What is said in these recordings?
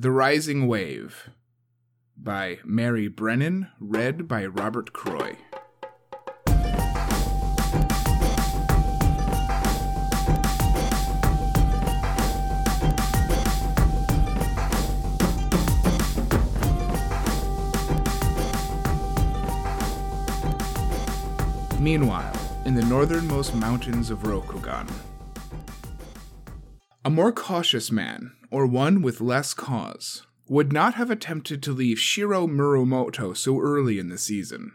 The Rising Wave by Mary Brennan, read by Robert Croy. Meanwhile, in the northernmost mountains of Rokugan, a more cautious man, or one with less cause, would not have attempted to leave Shiro Mirumoto so early in the season.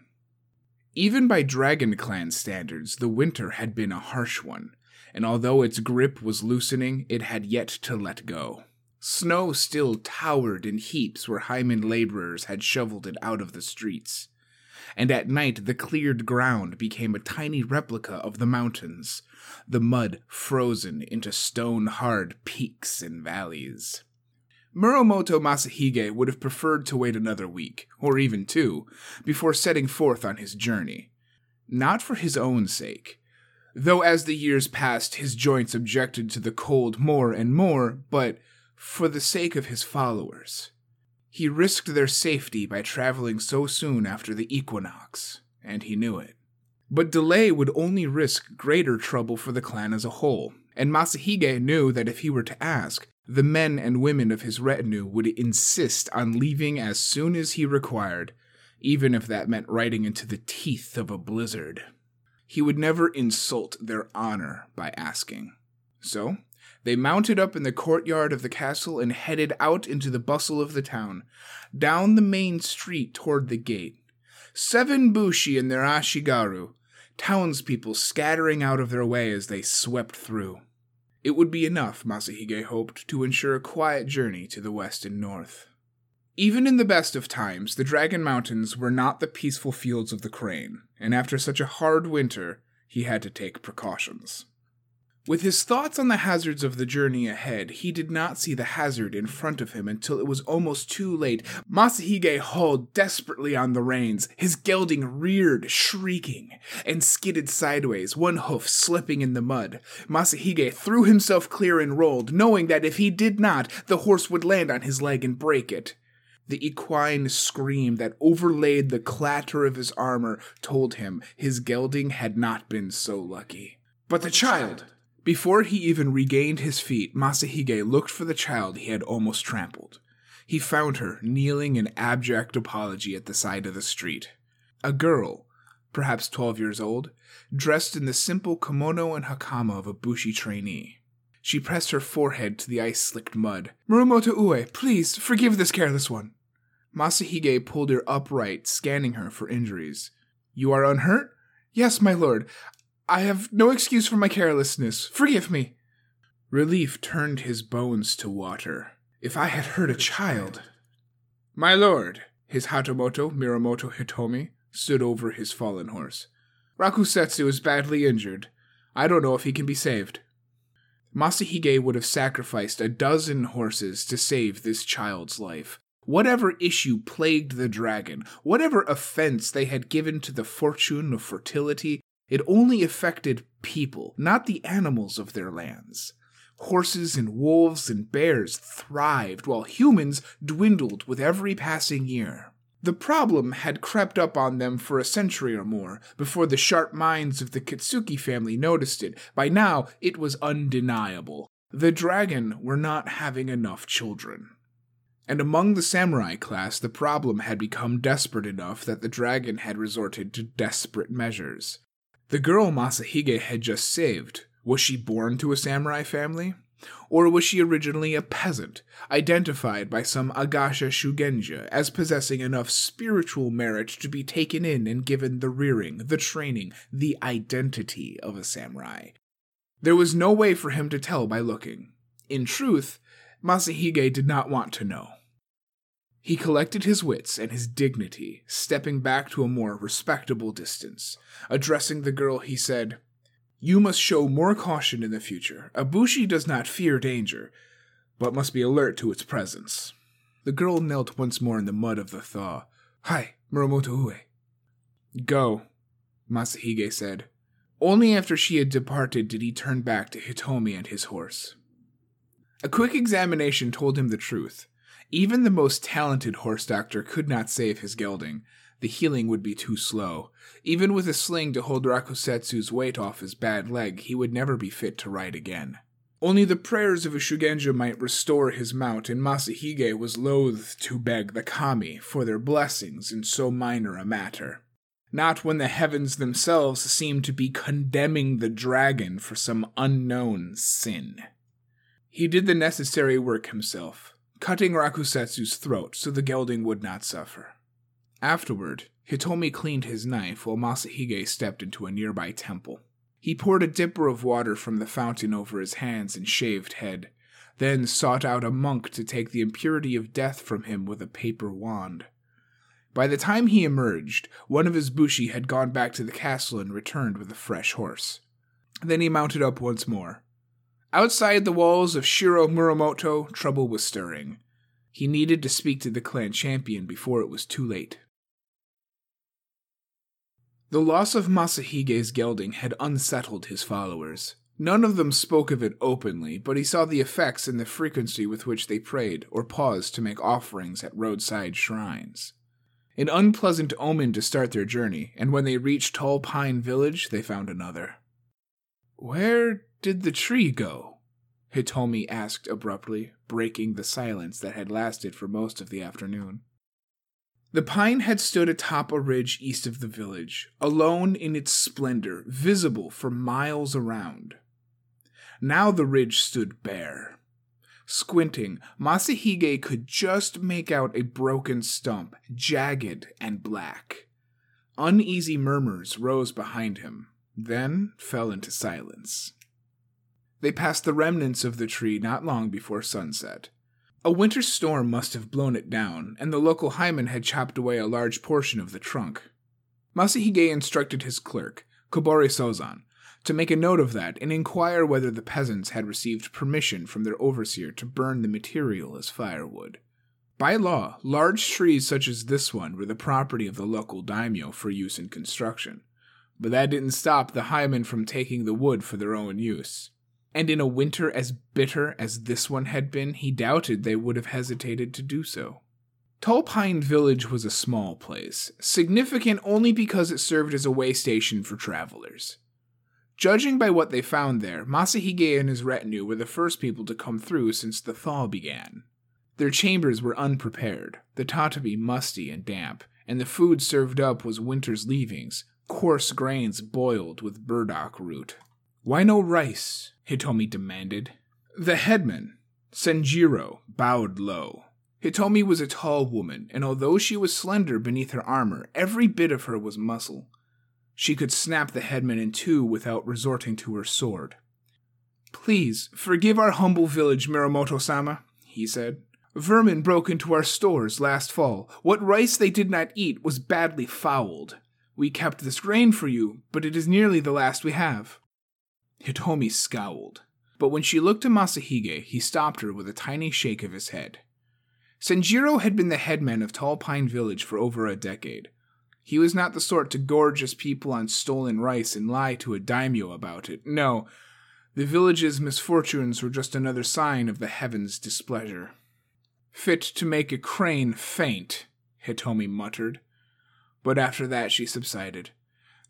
Even by Dragon Clan standards, the winter had been a harsh one, and although its grip was loosening, it had yet to let go. Snow still towered in heaps where heimin laborers had shoveled it out of the streets and at night the cleared ground became a tiny replica of the mountains, the mud frozen into stone hard peaks and valleys. Mirumoto Masahige would have preferred to wait another week, or even two, before setting forth on his journey. Not for his own sake, though as the years passed his joints objected to the cold more and more, but for the sake of his followers. He risked their safety by traveling so soon after the equinox, and he knew it. But delay would only risk greater trouble for the clan as a whole, and Masahige knew that if he were to ask, the men and women of his retinue would insist on leaving as soon as he required, even if that meant riding into the teeth of a blizzard. He would never insult their honor by asking. So, they mounted up in the courtyard of the castle and headed out into the bustle of the town, down the main street toward the gate. Seven bushi in their ashigaru, townspeople scattering out of their way as they swept through. It would be enough, Masahige hoped, to ensure a quiet journey to the west and north. Even in the best of times, the Dragon Mountains were not the peaceful fields of the Crane, and after such a hard winter, he had to take precautions. With his thoughts on the hazards of the journey ahead, he did not see the hazard in front of him until it was almost too late. Masahige hauled desperately on the reins, his gelding reared, shrieking, and skidded sideways, one hoof slipping in the mud. Masahige threw himself clear and rolled, knowing that if he did not, the horse would land on his leg and break it. The equine scream that overlaid the clatter of his armor told him his gelding had not been so lucky. But the child! Before he even regained his feet, Masahige looked for the child he had almost trampled. He found her kneeling in abject apology at the side of the street. A girl, perhaps twelve years old, dressed in the simple kimono and hakama of a bushi trainee. She pressed her forehead to the ice slicked mud. Mirumoto Ue, please forgive this careless one. Masahige pulled her upright, scanning her for injuries. You are unhurt? Yes, my lord. I have no excuse for my carelessness. Forgive me. Relief turned his bones to water. If I had hurt a child. My lord, his Hatamoto Mirumoto Hitomi stood over his fallen horse. Rakusetsu is badly injured. I don't know if he can be saved. Masahige would have sacrificed a dozen horses to save this child's life. Whatever issue plagued the dragon, whatever offense they had given to the fortune of fertility, it only affected people, not the animals of their lands. Horses and wolves and bears thrived, while humans dwindled with every passing year. The problem had crept up on them for a century or more before the sharp minds of the Kitsuki family noticed it. By now, it was undeniable. The dragon were not having enough children. And among the samurai class, the problem had become desperate enough that the dragon had resorted to desperate measures. The girl Masahige had just saved, was she born to a samurai family? Or was she originally a peasant, identified by some Agasha Shugenja as possessing enough spiritual merit to be taken in and given the rearing, the training, the identity of a samurai? There was no way for him to tell by looking. In truth, Masahige did not want to know. He collected his wits and his dignity, stepping back to a more respectable distance. Addressing the girl, he said, You must show more caution in the future. Abushi does not fear danger, but must be alert to its presence. The girl knelt once more in the mud of the thaw. Hi, Mirumoto Ue. Go, Masahige said. Only after she had departed did he turn back to Hitomi and his horse. A quick examination told him the truth. Even the most talented horse doctor could not save his gelding. The healing would be too slow. Even with a sling to hold Rakusetsu's weight off his bad leg, he would never be fit to ride again. Only the prayers of a Shugenja might restore his mount, and Masahige was loath to beg the kami for their blessings in so minor a matter. Not when the heavens themselves seemed to be condemning the dragon for some unknown sin. He did the necessary work himself, cutting Rakusetsu's throat so the gelding would not suffer. Afterward, Hitomi cleaned his knife while Masahige stepped into a nearby temple. He poured a dipper of water from the fountain over his hands and shaved head, then sought out a monk to take the impurity of death from him with a paper wand. By the time he emerged, one of his bushi had gone back to the castle and returned with a fresh horse. Then he mounted up once more. Outside the walls of Shiro Mirumoto, trouble was stirring. He needed to speak to the clan champion before it was too late. The loss of Masahige's gelding had unsettled his followers. None of them spoke of it openly, but he saw the effects in the frequency with which they prayed or paused to make offerings at roadside shrines. An unpleasant omen to start their journey, and when they reached Tall Pine Village, they found another. Where did the tree go? Hitomi asked abruptly, breaking the silence that had lasted for most of the afternoon. The pine had stood atop a ridge east of the village, alone in its splendor, visible for miles around. Now the ridge stood bare. Squinting, Masahige could just make out a broken stump, jagged and black. Uneasy murmurs rose behind him, then fell into silence. They passed the remnants of the tree not long before sunset. A winter storm must have blown it down, and the local heimin had chopped away a large portion of the trunk. Masahige instructed his clerk, Kobori Sozan, to make a note of that and inquire whether the peasants had received permission from their overseer to burn the material as firewood. By law, large trees such as this one were the property of the local daimyo for use in construction, but that didn't stop the heimin from taking the wood for their own use and in a winter as bitter as this one had been, he doubted they would have hesitated to do so. Tall Pine Village was a small place, significant only because it served as a way station for travelers. Judging by what they found there, Masahige and his retinue were the first people to come through since the thaw began. Their chambers were unprepared, the tatami musty and damp, and the food served up was winter's leavings, coarse grains boiled with burdock root. Why no rice? Hitomi demanded. The headman, Senjiro, bowed low. Hitomi was a tall woman, and although she was slender beneath her armor, every bit of her was muscle. She could snap the headman in two without resorting to her sword. Please, forgive our humble village, Mirumoto sama, he said. Vermin broke into our stores last fall. What rice they did not eat was badly fouled. We kept this grain for you, but it is nearly the last we have. Hitomi scowled, but when she looked to Masahige, he stopped her with a tiny shake of his head. Senjiro had been the headman of Tall Pine Village for over a decade. He was not the sort to gorge his people on stolen rice and lie to a daimyo about it. No, the village's misfortunes were just another sign of the heavens' displeasure. Fit to make a crane faint, Hitomi muttered. But after that she subsided.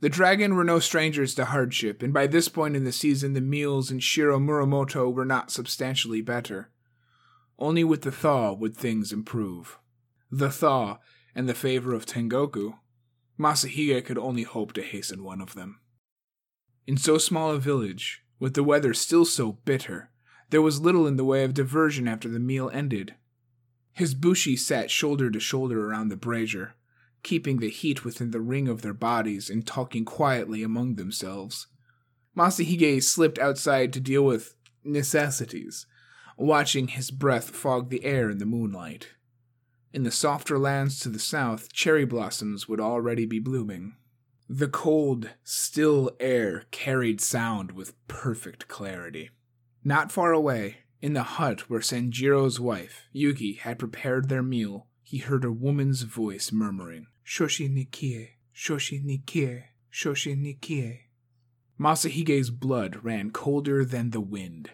The dragon were no strangers to hardship, and by this point in the season the meals in Shiro Mirumoto were not substantially better. Only with the thaw would things improve. The thaw and the favor of Tengoku. Masahige could only hope to hasten one of them. In so small a village, with the weather still so bitter, there was little in the way of diversion after the meal ended. His bushi sat shoulder to shoulder around the brazier, keeping the heat within the ring of their bodies and talking quietly among themselves. Masahige slipped outside to deal with necessities, watching his breath fog the air in the moonlight. In the softer lands to the south, cherry blossoms would already be blooming. The cold, still air carried sound with perfect clarity. Not far away, in the hut where Senjiro's wife, Yuki, had prepared their meal, he heard a woman's voice murmuring. Shoshi Nikie, Shoshi Nikie, Shoshi Nikie. Masahige's blood ran colder than the wind.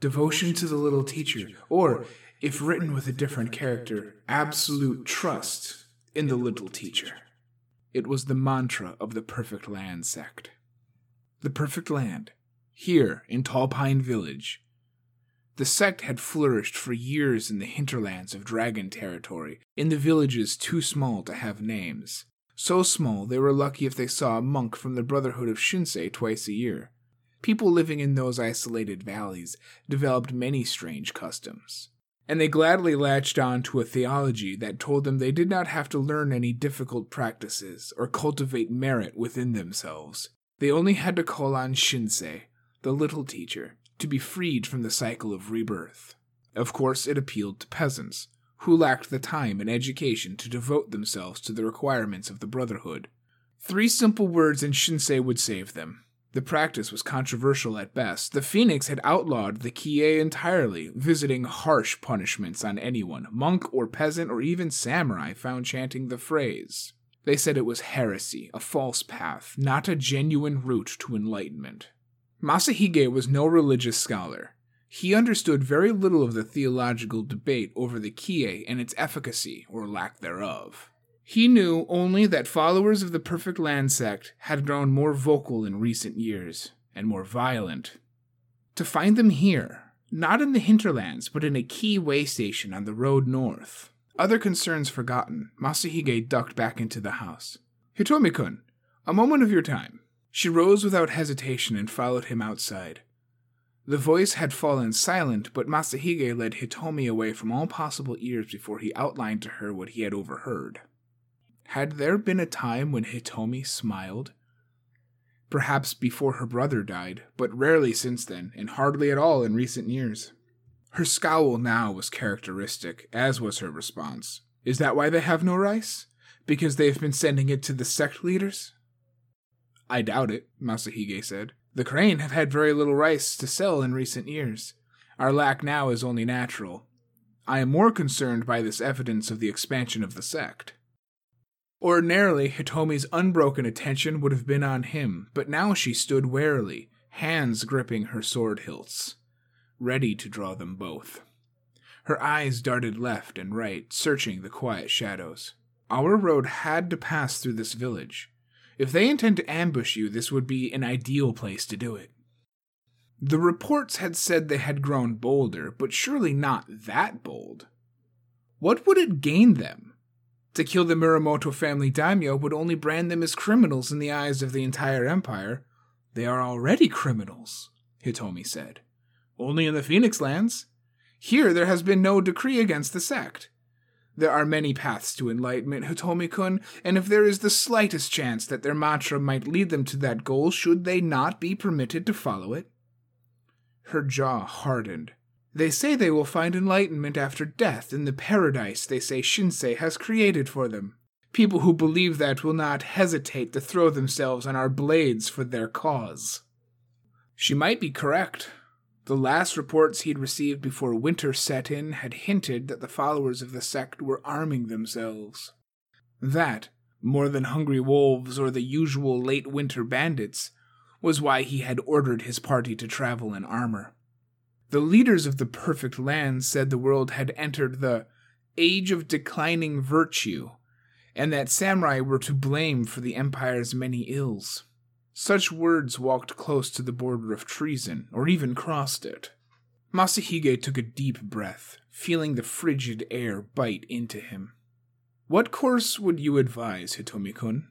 Devotion to the little teacher, or, if written with a different character, absolute trust in the little teacher. It was the mantra of the Perfect Land sect. The Perfect Land, here in Tall Pine Village. The sect had flourished for years in the hinterlands of dragon territory, in the villages too small to have names. So small they were lucky if they saw a monk from the Brotherhood of Shinsei twice a year. People living in those isolated valleys developed many strange customs, and they gladly latched on to a theology that told them they did not have to learn any difficult practices or cultivate merit within themselves. They only had to call on Shinsei, the little teacher, to be freed from the cycle of rebirth. Of course, it appealed to peasants, who lacked the time and education to devote themselves to the requirements of the Brotherhood. Three simple words in Shinsei would save them the practice was controversial at best. The Phoenix had outlawed the Kie entirely, visiting harsh punishments on anyone, monk or peasant or even samurai, found chanting the phrase. They said it was heresy, a false path, not a genuine route to enlightenment. Masahige was no religious scholar. He understood very little of the theological debate over the Kie and its efficacy, or lack thereof. He knew only that followers of the Perfect Land sect had grown more vocal in recent years, and more violent. To find them here, not in the hinterlands, but in a key way station on the road north. Other concerns forgotten, Masahige ducked back into the house. Hitomi-kun, a moment of your time. She rose without hesitation and followed him outside. The voice had fallen silent, but Masahige led Hitomi away from all possible ears before he outlined to her what he had overheard. Had there been a time when Hitomi smiled? Perhaps before her brother died, but rarely since then, and hardly at all in recent years. Her scowl now was characteristic, as was her response. Is that why they have no rice? Because they've been sending it to the sect leaders? I doubt it, Masahige said. The crane have had very little rice to sell in recent years. Our lack now is only natural. I am more concerned by this evidence of the expansion of the sect. Ordinarily, Hitomi's unbroken attention would have been on him, but now she stood warily, hands gripping her sword hilts, ready to draw them both. Her eyes darted left and right, searching the quiet shadows. Our road had to pass through this village. If they intend to ambush you, this would be an ideal place to do it. The reports had said they had grown bolder, but surely not that bold. What would it gain them? To kill the Mirumoto family daimyo would only brand them as criminals in the eyes of the entire empire. They are already criminals, Hitomi said. Only in the Phoenix lands. Here there has been no decree against the sect. There are many paths to enlightenment, Hitomi kun, and if there is the slightest chance that their mantra might lead them to that goal, should they not be permitted to follow it? Her jaw hardened. They say they will find enlightenment after death in the paradise they say Shinsei has created for them. People who believe that will not hesitate to throw themselves on our blades for their cause. She might be correct. The last reports he'd received before winter set in had hinted that the followers of the sect were arming themselves. That, more than hungry wolves or the usual late winter bandits, was why he had ordered his party to travel in armor. The leaders of the perfect land said the world had entered the age of declining virtue, and that samurai were to blame for the empire's many ills. Such words walked close to the border of treason, or even crossed it. Masahige took a deep breath, feeling the frigid air bite into him. What course would you advise, Hitomi kun?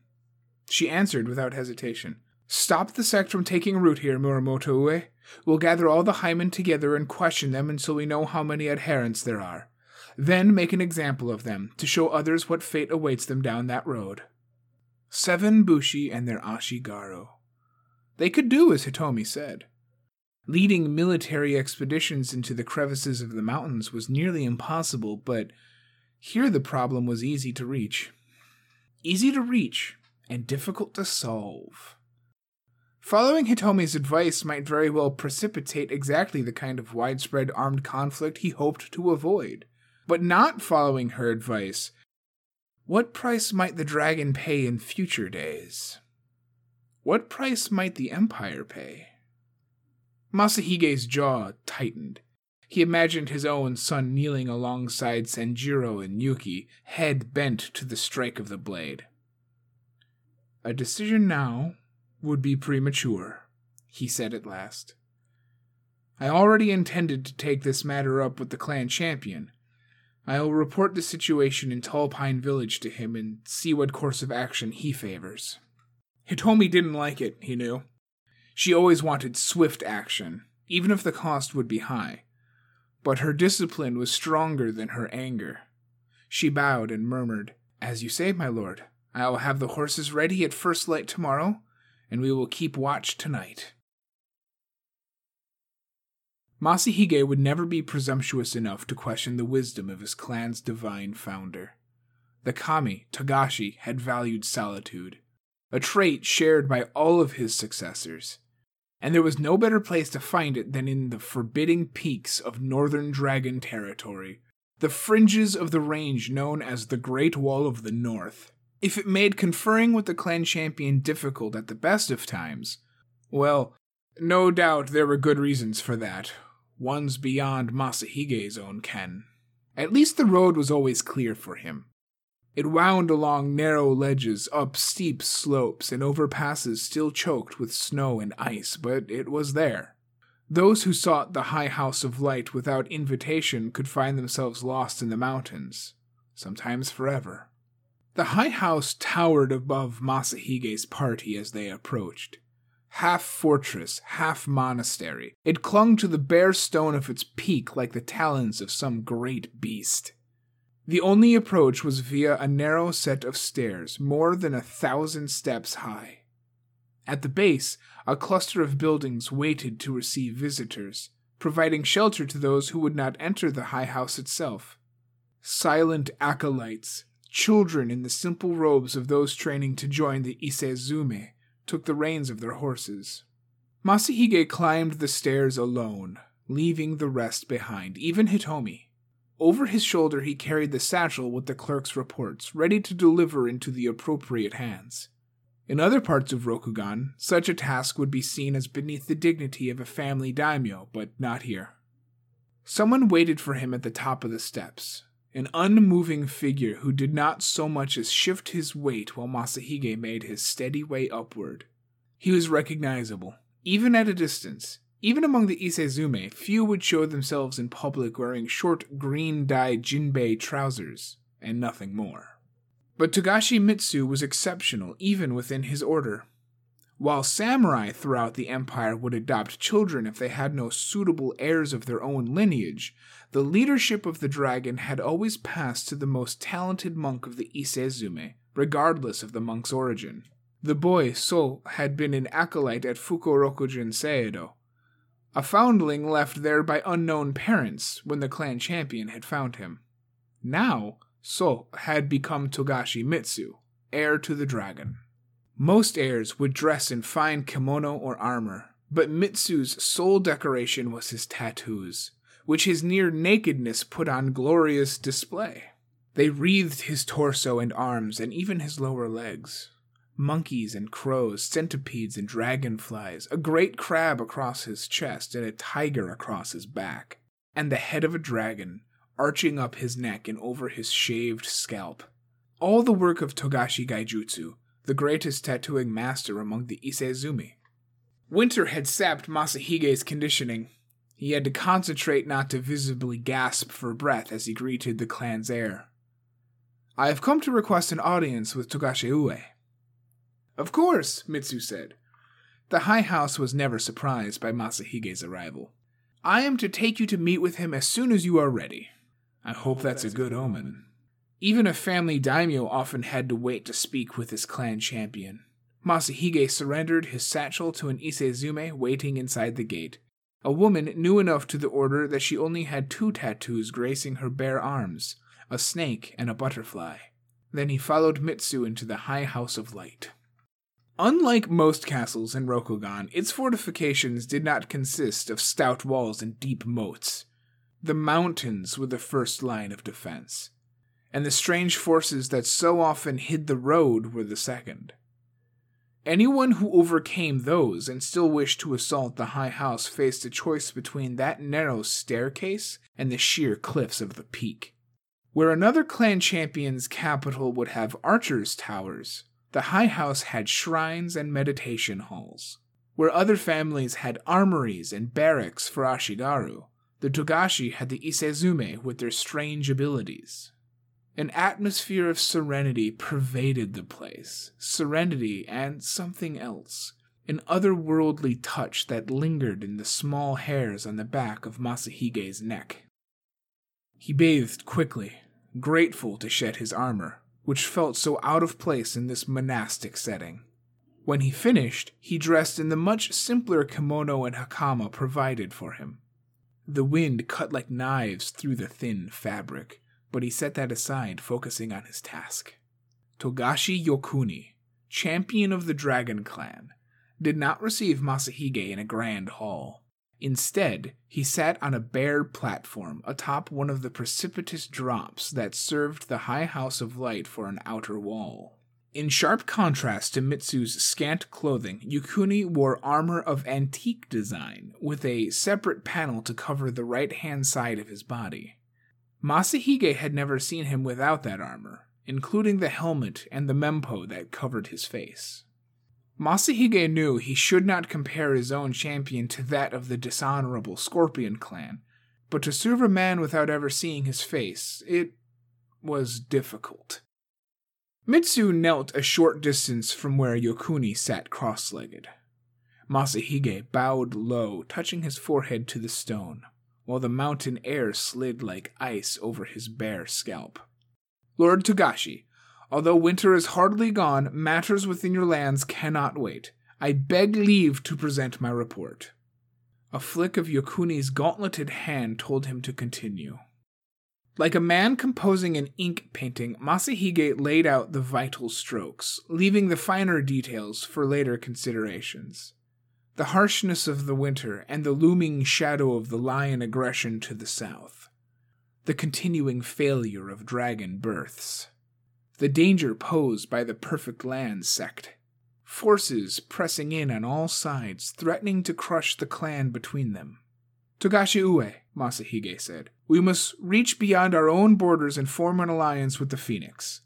She answered without hesitation. Stop the sect from taking root here, Mirumoto Ue. We'll gather all the heimin together and question them until we know how many adherents there are. Then make an example of them, to show others what fate awaits them down that road. Seven Bushi and their Ashigaru. They could do as Hitomi said. Leading military expeditions into the crevices of the mountains was nearly impossible, but here the problem was easy to reach. Easy to reach, and difficult to solve. Following Hitomi's advice might very well precipitate exactly the kind of widespread armed conflict he hoped to avoid. But not following her advice, what price might the dragon pay in future days? What price might the Empire pay? Masahige's jaw tightened. He imagined his own son kneeling alongside Sanjiro and Yuki, head bent to the strike of the blade. A decision now would be premature, he said at last. I already intended to take this matter up with the clan champion. I will report the situation in Tall Pine Village to him and see what course of action he favors. Hitomi didn't like it, he knew. She always wanted swift action, even if the cost would be high. But her discipline was stronger than her anger. She bowed and murmured, As you say, my lord, I will have the horses ready at first light tomorrow, and we will keep watch tonight. Masahige would never be presumptuous enough to question the wisdom of his clan's divine founder. The kami, Togashi, had valued solitude, a trait shared by all of his successors, and there was no better place to find it than in the forbidding peaks of northern dragon territory, the fringes of the range known as the Great Wall of the North. If it made conferring with the clan champion difficult at the best of times, well, no doubt there were good reasons for that, ones beyond Masahige's own ken. At least the road was always clear for him. It wound along narrow ledges, up steep slopes, and over passes still choked with snow and ice, but it was there. Those who sought the high house of light without invitation could find themselves lost in the mountains, sometimes forever. The high house towered above Masahige's party as they approached half fortress, half monastery. It clung to the bare stone of its peak like the talons of some great beast. The only approach was via a narrow set of stairs, more than a thousand steps high. At the base, a cluster of buildings waited to receive visitors, providing shelter to those who would not enter the high house itself. Silent acolytes, children in the simple robes of those training to join the Ise Zumi, took the reins of their horses. Masahige climbed the stairs alone, leaving the rest behind, even Hitomi. Over his shoulder, he carried the satchel with the clerk's reports, ready to deliver into the appropriate hands. In other parts of Rokugan, such a task would be seen as beneath the dignity of a family daimyo, but not here. Someone waited for him at the top of the steps, an unmoving figure who did not so much as shift his weight while Masahige made his steady way upward. He was recognizable, even at a distance. Even among the Ise Zumi, few would show themselves in public wearing short green dyed jinbei trousers, and nothing more. But Togashi Mitsu was exceptional even within his order. While samurai throughout the empire would adopt children if they had no suitable heirs of their own lineage, the leadership of the dragon had always passed to the most talented monk of the Ise Zumi, regardless of the monk's origin. The boy, So, had been an acolyte at Fukurokujin Seido, a foundling left there by unknown parents when the clan champion had found him. Now, So had become Togashi Mitsu, heir to the dragon. Most heirs would dress in fine kimono or armor, but Mitsu's sole decoration was his tattoos, which his near nakedness put on glorious display. They wreathed his torso and arms and even his lower legs. Monkeys and crows, centipedes and dragonflies, a great crab across his chest and a tiger across his back, and the head of a dragon arching up his neck and over his shaved scalp. All the work of Togashi Gaijutsu, the greatest tattooing master among the Ise Zumi. Winter had sapped Masahige's conditioning. He had to concentrate not to visibly gasp for breath as he greeted the clan's heir. I have come to request an audience with Togashi Ue. Of course, Mitsu said. The High House was never surprised by Masahige's arrival. I am to take you to meet with him as soon as you are ready. I hope that's a good omen. Even a family daimyo often had to wait to speak with his clan champion. Masahige surrendered his satchel to an Ise Zumi waiting inside the gate. A woman new enough to the order that she only had two tattoos gracing her bare arms a snake and a butterfly. Then he followed Mitsu into the High House of Light. Unlike most castles in Rokugan, its fortifications did not consist of stout walls and deep moats. The mountains were the first line of defense and the strange forces that so often hid the road were the second. Anyone who overcame those and still wished to assault the High House faced a choice between that narrow staircase and the sheer cliffs of the peak. Where another clan champion's capital would have archers' towers, the High House had shrines and meditation halls. Where other families had armories and barracks for Ashigaru, the Togashi had the Ise Zumi with their strange abilities. An atmosphere of serenity pervaded the place. Serenity and something else. An otherworldly touch that lingered in the small hairs on the back of Masahige's neck. He bathed quickly, grateful to shed his armor, which felt so out of place in this monastic setting. When he finished, he dressed in the much simpler kimono and hakama provided for him. The wind cut like knives through the thin fabric but he set that aside, focusing on his task. Togashi Yokuni, champion of the Dragon Clan, did not receive Masahige in a grand hall. Instead, he sat on a bare platform atop one of the precipitous drops that served the High House of Light for an outer wall. In sharp contrast to Mitsu's scant clothing, Yokuni wore armor of antique design, with a separate panel to cover the right hand side of his body. Masahige had never seen him without that armor, including the helmet and the mempo that covered his face. Masahige knew he should not compare his own champion to that of the dishonorable Scorpion clan, but to serve a man without ever seeing his face, it was difficult. Mitsu knelt a short distance from where Yokuni sat cross legged. Masahige bowed low, touching his forehead to the stone while the mountain air slid like ice over his bare scalp. Lord Togashi, although winter is hardly gone, matters within your lands cannot wait. I beg leave to present my report. A flick of Yokuni's gauntleted hand told him to continue. Like a man composing an ink painting, Masahige laid out the vital strokes, leaving the finer details for later considerations the harshness of the winter, and the looming shadow of the lion aggression to the south, the continuing failure of dragon births, the danger posed by the Perfect Land sect, forces pressing in on all sides, threatening to crush the clan between them. Togashi Ue, Masahige said, we must reach beyond our own borders and form an alliance with the Phoenix.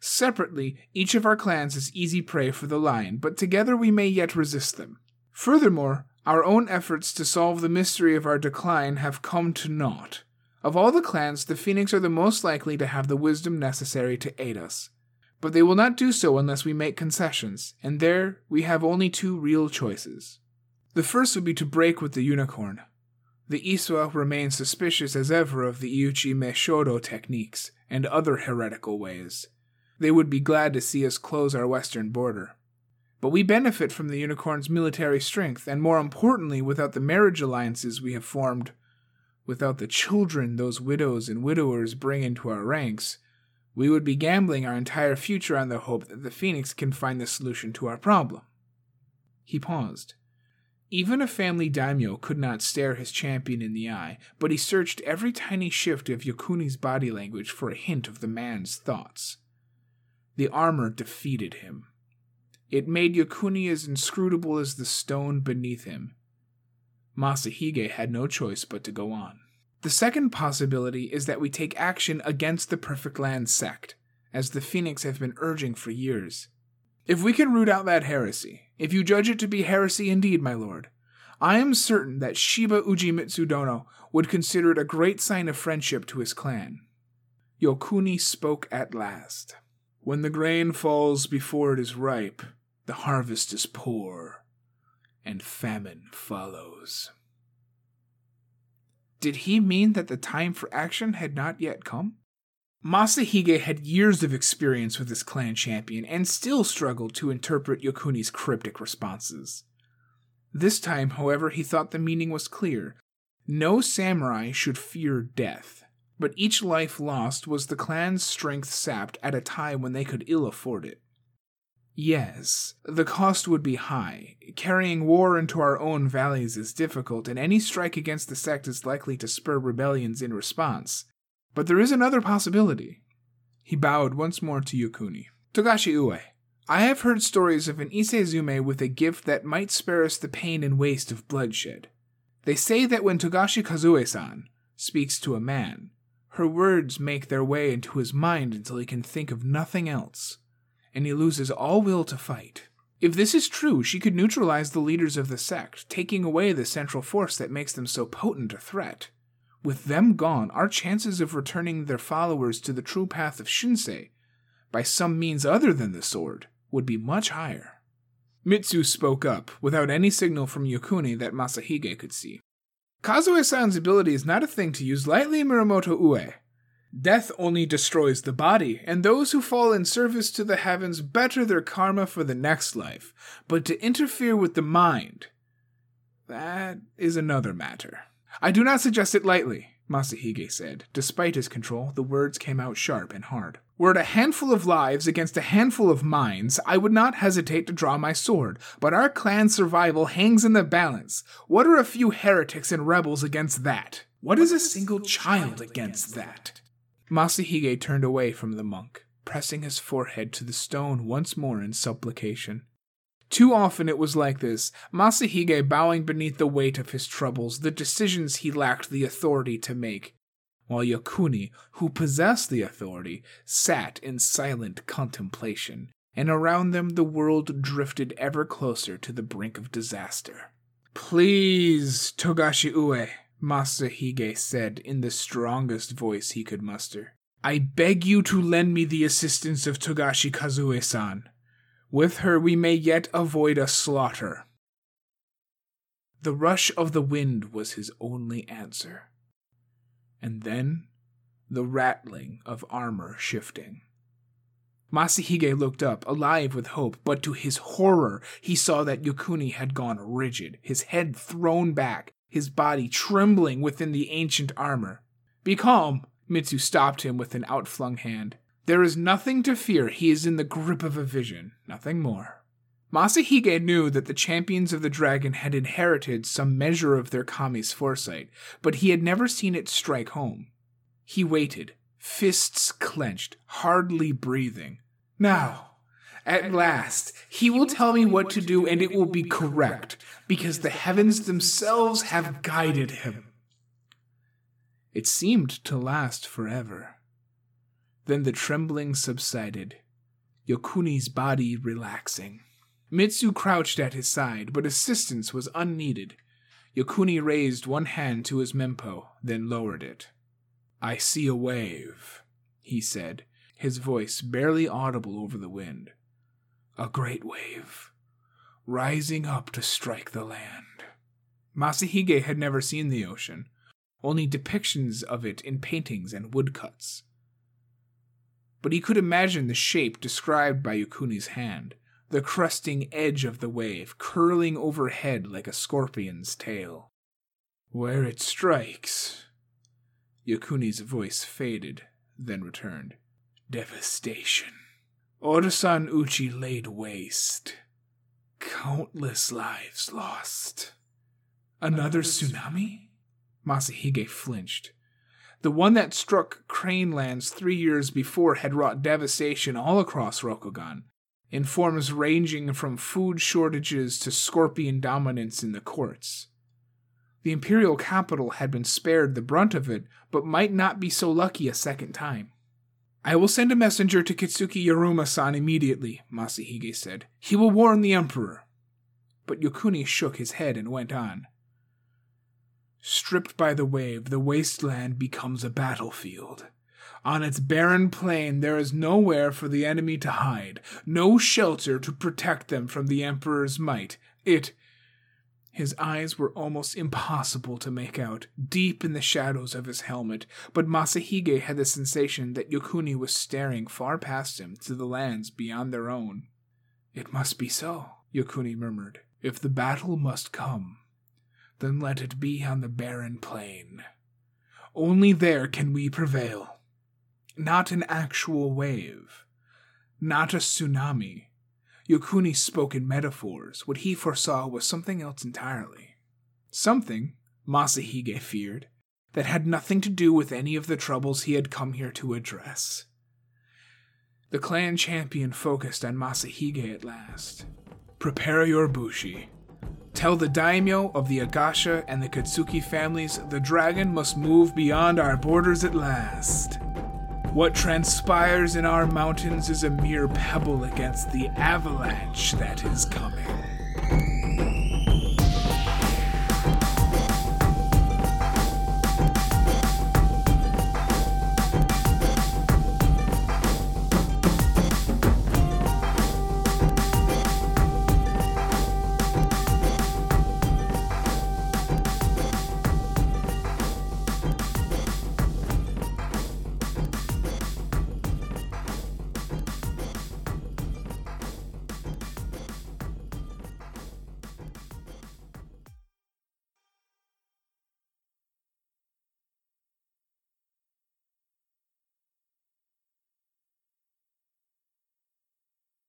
Separately, each of our clans is easy prey for the lion, but together we may yet resist them. Furthermore, our own efforts to solve the mystery of our decline have come to naught. Of all the clans, the Phoenix are the most likely to have the wisdom necessary to aid us. But they will not do so unless we make concessions, and there we have only two real choices. The first would be to break with the unicorn. The Isawa remain suspicious as ever of the Iuchi meishodo techniques and other heretical ways. They would be glad to see us close our western border. But we benefit from the unicorn's military strength, and more importantly, without the marriage alliances we have formed, without the children those widows and widowers bring into our ranks, we would be gambling our entire future on the hope that the Phoenix can find the solution to our problem. He paused. Even a family daimyo could not stare his champion in the eye, but he searched every tiny shift of Yokuni's body language for a hint of the man's thoughts. The armor defeated him. It made Yokuni as inscrutable as the stone beneath him. Masahige had no choice but to go on. The second possibility is that we take action against the Perfect Land sect, as the Phoenix have been urging for years. If we can root out that heresy, if you judge it to be heresy indeed, my lord, I am certain that Shiba Ujimitsu Dono would consider it a great sign of friendship to his clan. Yokuni spoke at last. When the grain falls before it is ripe, the harvest is poor, and famine follows. Did he mean that the time for action had not yet come? Masahige had years of experience with his clan champion and still struggled to interpret Yokuni's cryptic responses. This time, however, he thought the meaning was clear. No samurai should fear death, but each life lost was the clan's strength sapped at a time when they could ill afford it. Yes, the cost would be high. Carrying war into our own valleys is difficult, and any strike against the sect is likely to spur rebellions in response. But there is another possibility. He bowed once more to Yokuni. Togashi Ue, I have heard stories of an Ise Zumi with a gift that might spare us the pain and waste of bloodshed. They say that when Togashi Kazue san speaks to a man, her words make their way into his mind until he can think of nothing else, and he loses all will to fight. If this is true, she could neutralize the leaders of the sect, taking away the central force that makes them so potent a threat. With them gone, our chances of returning their followers to the true path of Shinsei, by some means other than the sword, would be much higher. Mitsu spoke up, without any signal from Yokuni that Masahige could see. Kazue-san's ability is not a thing to use lightly, Mirumoto Ue. Death only destroys the body, and those who fall in service to the heavens better their karma for the next life. But to interfere with the mind, that is another matter. I do not suggest it lightly, Masahige said. Despite his control, the words came out sharp and hard. Were it a handful of lives against a handful of minds, I would not hesitate to draw my sword, but our clan's survival hangs in the balance. What are a few heretics and rebels against that? What is a single child against that? Masahige turned away from the monk, pressing his forehead to the stone once more in supplication. Too often it was like this, Masahige bowing beneath the weight of his troubles, the decisions he lacked the authority to make, while Yokuni, who possessed the authority, sat in silent contemplation, and around them the world drifted ever closer to the brink of disaster. Please, Togashi Ue, Masahige said in the strongest voice he could muster. I beg you to lend me the assistance of Togashi Kazue san. With her we may yet avoid a slaughter. The rush of the wind was his only answer and then the rattling of armor shifting. Masahige looked up, alive with hope, but to his horror, he saw that Yokuni had gone rigid, his head thrown back, his body trembling within the ancient armor. Be calm, Mitsu stopped him with an outflung hand. There is nothing to fear, he is in the grip of a vision, nothing more. Masahige knew that the champions of the dragon had inherited some measure of their kami's foresight, but he had never seen it strike home. He waited, fists clenched, hardly breathing. Now, at last, he will tell me what to do, and it will be correct, because the heavens themselves have guided him. It seemed to last forever. Then the trembling subsided, Yokuni's body relaxing. Mitsu crouched at his side, but assistance was unneeded. Yokuni raised one hand to his mempo, then lowered it. I see a wave, he said, his voice barely audible over the wind. A great wave, rising up to strike the land. Masahige had never seen the ocean, only depictions of it in paintings and woodcuts. But he could imagine the shape described by Yokuni's hand the crusting edge of the wave curling overhead like a scorpion's tail. Where it strikes. Yokuni's voice faded, then returned. Devastation. Otosan Uchi laid waste. Countless lives lost. Another tsunami? Masahige flinched. The one that struck Crane Lands three years before had wrought devastation all across Rokugan, in forms ranging from food shortages to scorpion dominance in the courts. The imperial capital had been spared the brunt of it, but might not be so lucky a second time. I will send a messenger to Kitsuki Yaruma san immediately, Masahige said. He will warn the Emperor. But Yokuni shook his head and went on. Stripped by the wave, the wasteland becomes a battlefield. On its barren plain, there is nowhere for the enemy to hide, no shelter to protect them from the Emperor's might. It. His eyes were almost impossible to make out, deep in the shadows of his helmet, but Masahige had the sensation that Yokuni was staring far past him to the lands beyond their own. It must be so, Yokuni murmured. If the battle must come, then let it be on the barren plain. Only there can we prevail not an actual wave, not a tsunami. Yokuni spoke in metaphors. What he foresaw was something else entirely. Something, Masahige feared, that had nothing to do with any of the troubles he had come here to address. The clan champion focused on Masahige at last. Prepare your bushi. Tell the daimyo of the Agasha and the Kitsuki families the dragon must move beyond our borders at last. What transpires in our mountains is a mere pebble against the avalanche that is coming.